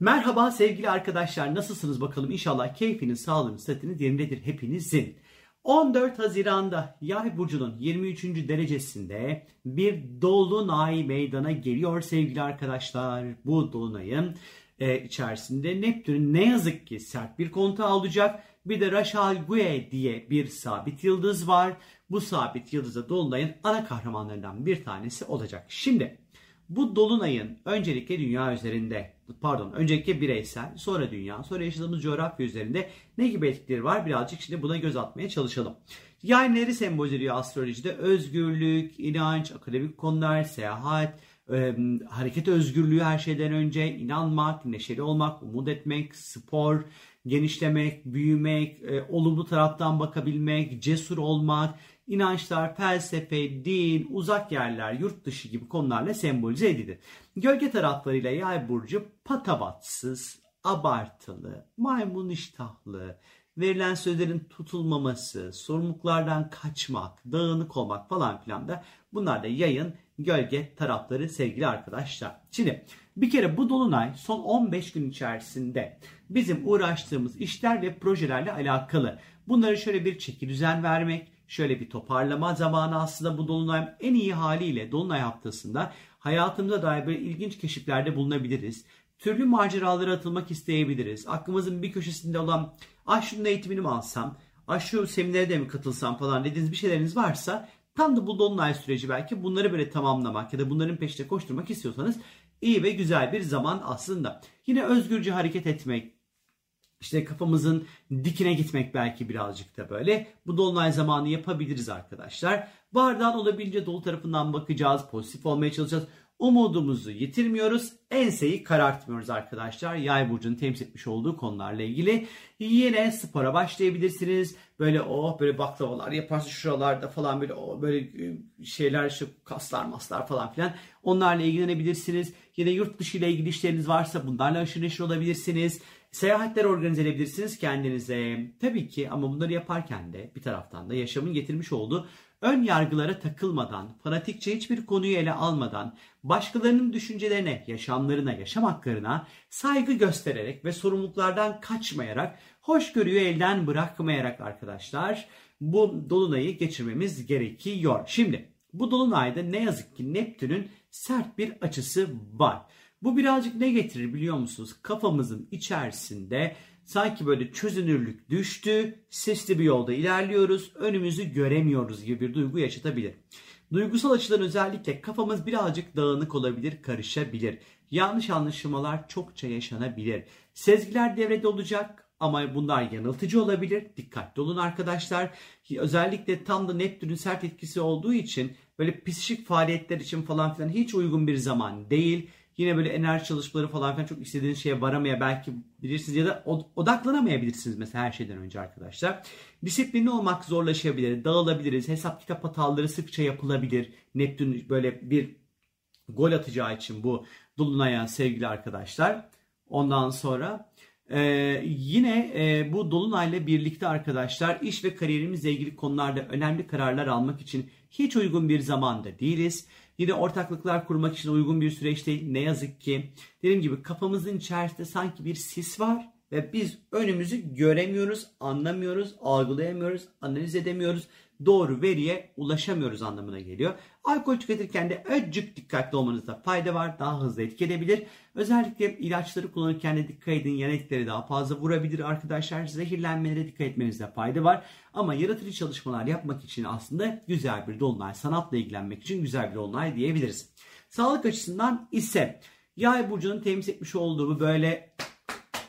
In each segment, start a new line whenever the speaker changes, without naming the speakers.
Merhaba sevgili arkadaşlar nasılsınız bakalım inşallah keyfiniz, sağlığınız, sıhhatiniz yerindedir hepinizin. 14 Haziran'da Yay burcunun 23. derecesinde bir dolunay meydana geliyor sevgili arkadaşlar. Bu dolunayın e, içerisinde Neptün ne yazık ki sert bir kontağı olacak. Bir de Rachel Gue diye bir sabit yıldız var. Bu sabit yıldızda dolunayın ana kahramanlarından bir tanesi olacak. Şimdi bu dolunayın öncelikle dünya üzerinde, pardon öncelikle bireysel, sonra dünya, sonra yaşadığımız coğrafya üzerinde ne gibi etkileri var birazcık şimdi buna göz atmaya çalışalım. Yay neleri sembolize ediyor astrolojide? Özgürlük, inanç, akademik konular, seyahat, hareket özgürlüğü her şeyden önce, inanmak, neşeli olmak, umut etmek, spor, genişlemek, büyümek, olumlu taraftan bakabilmek, cesur olmak, inançlar, felsefe, din, uzak yerler, yurt dışı gibi konularla sembolize edilir. Gölge taraflarıyla yay burcu patavatsız, abartılı, maymun iştahlı, verilen sözlerin tutulmaması, sorumluluklardan kaçmak, dağınık olmak falan filan da bunlar da yayın gölge tarafları sevgili arkadaşlar. Şimdi bir kere bu dolunay son 15 gün içerisinde bizim uğraştığımız işler ve projelerle alakalı. Bunları şöyle bir çeki düzen vermek, şöyle bir toparlama zamanı aslında bu dolunay en iyi haliyle dolunay haftasında hayatımıza dair böyle ilginç keşiflerde bulunabiliriz. Türlü maceralara atılmak isteyebiliriz. Aklımızın bir köşesinde olan ah şunun eğitimini mi alsam, ah şu seminere de mi katılsam falan dediğiniz bir şeyleriniz varsa tam da bu dolunay süreci belki bunları böyle tamamlamak ya da bunların peşinde koşturmak istiyorsanız iyi ve güzel bir zaman aslında. Yine özgürce hareket etmek, işte kafamızın dikine gitmek belki birazcık da böyle. Bu dolunay zamanı yapabiliriz arkadaşlar. Bardağın olabildiğince dolu tarafından bakacağız. Pozitif olmaya çalışacağız. Umudumuzu yitirmiyoruz. Enseyi karartmıyoruz arkadaşlar. Yay burcunun temsil etmiş olduğu konularla ilgili. Yine spora başlayabilirsiniz. Böyle oh böyle baklavalar yaparsın şuralarda falan böyle oh, böyle şeyler şu kaslar maslar falan filan. Onlarla ilgilenebilirsiniz. Yine yurt dışı ile ilgili işleriniz varsa bunlarla aşırı neşir olabilirsiniz. Seyahatler organize edebilirsiniz kendinize. Tabii ki ama bunları yaparken de bir taraftan da yaşamın getirmiş olduğu ön yargılara takılmadan, fanatikçe hiçbir konuyu ele almadan, başkalarının düşüncelerine, yaşamlarına, yaşam haklarına saygı göstererek ve sorumluluklardan kaçmayarak, hoşgörüyü elden bırakmayarak arkadaşlar bu dolunayı geçirmemiz gerekiyor. Şimdi bu dolunayda ne yazık ki Neptün'ün sert bir açısı var. Bu birazcık ne getirir biliyor musunuz? Kafamızın içerisinde sanki böyle çözünürlük düştü, sesli bir yolda ilerliyoruz, önümüzü göremiyoruz gibi bir duygu yaşatabilir. Duygusal açıdan özellikle kafamız birazcık dağınık olabilir, karışabilir. Yanlış anlaşılmalar çokça yaşanabilir. Sezgiler devrede olacak ama bunlar yanıltıcı olabilir. Dikkatli olun arkadaşlar. Özellikle tam da Neptün'ün sert etkisi olduğu için böyle psikik faaliyetler için falan filan hiç uygun bir zaman değil. Yine böyle enerji çalışmaları falan filan çok istediğiniz şeye varamaya belki bilirsiniz ya da odaklanamayabilirsiniz mesela her şeyden önce arkadaşlar. Disiplinli olmak zorlaşabilir, dağılabiliriz. Hesap kitap hataları sıkça yapılabilir. Neptün böyle bir gol atacağı için bu Dolunay'a sevgili arkadaşlar. Ondan sonra ee, yine e, bu Dolunay'la birlikte arkadaşlar iş ve kariyerimizle ilgili konularda önemli kararlar almak için hiç uygun bir zamanda değiliz. Yine ortaklıklar kurmak için uygun bir süreç değil. Ne yazık ki dediğim gibi kafamızın içerisinde sanki bir sis var ve biz önümüzü göremiyoruz, anlamıyoruz, algılayamıyoruz, analiz edemiyoruz. Doğru veriye ulaşamıyoruz anlamına geliyor. Alkol tüketirken de öcük dikkatli olmanızda fayda var. Daha hızlı etki edebilir. Özellikle ilaçları kullanırken de dikkat edin. Yan etkileri daha fazla vurabilir arkadaşlar. Zehirlenmelere dikkat etmenizde fayda var. Ama yaratıcı çalışmalar yapmak için aslında güzel bir dolunay. Sanatla ilgilenmek için güzel bir dolunay diyebiliriz. Sağlık açısından ise Yay burcunun temsil etmiş olduğu böyle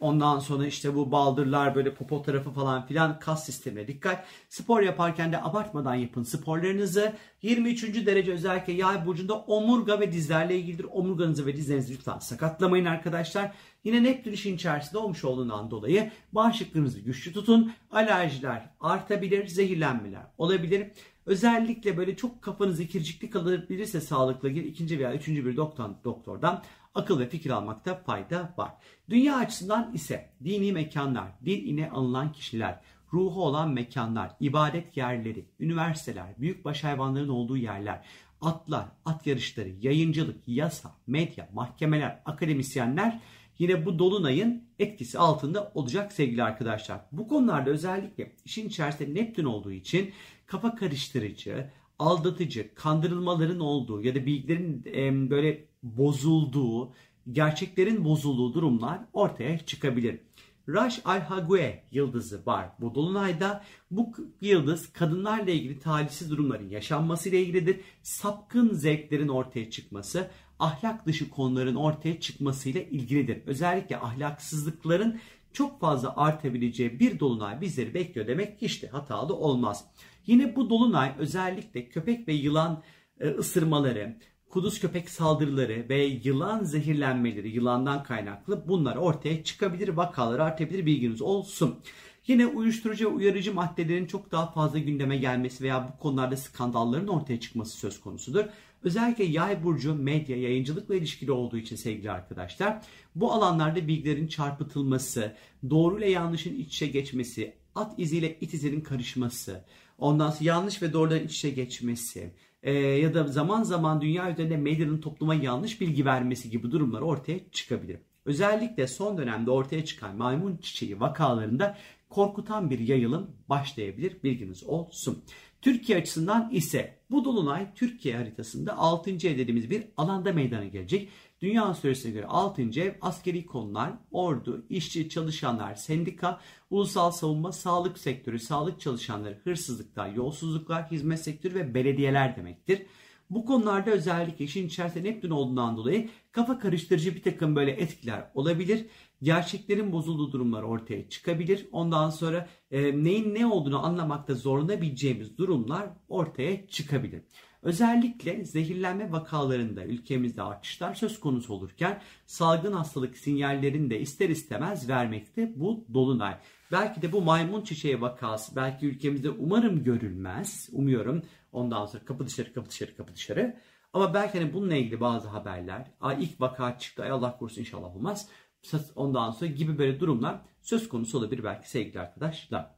Ondan sonra işte bu baldırlar böyle popo tarafı falan filan kas sistemine dikkat. Spor yaparken de abartmadan yapın sporlarınızı. 23. derece özellikle yay burcunda omurga ve dizlerle ilgilidir. Omurganızı ve dizlerinizi lütfen sakatlamayın arkadaşlar. Yine Neptün işin içerisinde olmuş olduğundan dolayı bağışıklığınızı güçlü tutun. Alerjiler artabilir, zehirlenmeler olabilir. Özellikle böyle çok kafanız ikircikli kalabilirse sağlıkla ilgili ikinci veya üçüncü bir doktor, doktordan akıl ve fikir almakta fayda var. Dünya açısından ise dini mekanlar, din ine alınan kişiler, ruhu olan mekanlar, ibadet yerleri, üniversiteler, büyükbaş hayvanların olduğu yerler, atlar, at yarışları, yayıncılık, yasa, medya, mahkemeler, akademisyenler yine bu dolunayın etkisi altında olacak sevgili arkadaşlar. Bu konularda özellikle işin içerisinde Neptün olduğu için kafa karıştırıcı, aldatıcı, kandırılmaların olduğu ya da bilgilerin e, böyle bozulduğu, gerçeklerin bozulduğu durumlar ortaya çıkabilir. Raş Al-Hague yıldızı var bu dolunayda. Bu yıldız kadınlarla ilgili talihsiz durumların yaşanması ile ilgilidir. Sapkın zevklerin ortaya çıkması, ahlak dışı konuların ortaya çıkmasıyla ilgilidir. Özellikle ahlaksızlıkların çok fazla artabileceği bir dolunay bizleri bekliyor demek işte hatalı olmaz. Yine bu dolunay özellikle köpek ve yılan e, ısırmaları, kuduz köpek saldırıları ve yılan zehirlenmeleri yılandan kaynaklı bunlar ortaya çıkabilir, vakalar artabilir bilginiz olsun. Yine uyuşturucu ve uyarıcı maddelerin çok daha fazla gündeme gelmesi veya bu konularda skandalların ortaya çıkması söz konusudur. Özellikle yay burcu medya, yayıncılıkla ilişkili olduğu için sevgili arkadaşlar bu alanlarda bilgilerin çarpıtılması, doğru ile yanlışın iç içe geçmesi, at iziyle it izinin karışması, ondan sonra yanlış ve doğruların iç içe geçmesi, e, ya da zaman zaman dünya üzerinde medyanın topluma yanlış bilgi vermesi gibi durumlar ortaya çıkabilir. Özellikle son dönemde ortaya çıkan maymun çiçeği vakalarında korkutan bir yayılım başlayabilir bilginiz olsun. Türkiye açısından ise bu dolunay Türkiye haritasında 6. ev dediğimiz bir alanda meydana gelecek. Dünya süresine göre 6. ev askeri konular, ordu, işçi, çalışanlar, sendika, ulusal savunma, sağlık sektörü, sağlık çalışanları, hırsızlıklar, yolsuzluklar, hizmet sektörü ve belediyeler demektir. Bu konularda özellikle işin içerisinde Neptün olduğundan dolayı kafa karıştırıcı bir takım böyle etkiler olabilir. Gerçeklerin bozulduğu durumlar ortaya çıkabilir. Ondan sonra e, neyin ne olduğunu anlamakta zorlanabileceğimiz durumlar ortaya çıkabilir. Özellikle zehirlenme vakalarında ülkemizde artışlar söz konusu olurken salgın hastalık sinyallerini de ister istemez vermekte bu dolunay. Belki de bu maymun çiçeği vakası belki ülkemizde umarım görülmez. Umuyorum ondan sonra kapı dışarı kapı dışarı kapı dışarı. Ama belki hani bununla ilgili bazı haberler. Ay ilk vaka çıktı. Allah korusun inşallah olmaz. Ondan sonra gibi böyle durumlar söz konusu olabilir belki sevgili arkadaşlar.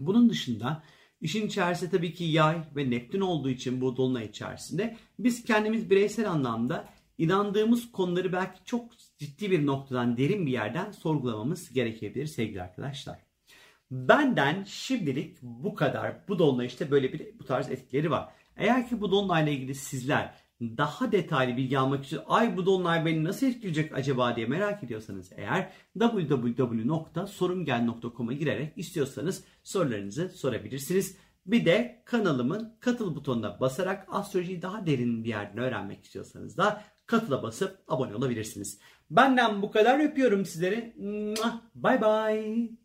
Bunun dışında işin içerisinde tabii ki yay ve Neptün olduğu için bu dolunay içerisinde biz kendimiz bireysel anlamda inandığımız konuları belki çok ciddi bir noktadan derin bir yerden sorgulamamız gerekebilir sevgili arkadaşlar. Benden şimdilik bu kadar. Bu dolunayışta böyle bir bu tarz etkileri var. Eğer ki bu dolunayla ilgili sizler daha detaylı bilgi almak için ay bu dolunay beni nasıl etkileyecek acaba diye merak ediyorsanız eğer www.sorumgel.com'a girerek istiyorsanız sorularınızı sorabilirsiniz. Bir de kanalımın katıl butonuna basarak astrolojiyi daha derin bir yerden öğrenmek istiyorsanız da katıla basıp abone olabilirsiniz. Benden bu kadar öpüyorum sizleri. Bye bye.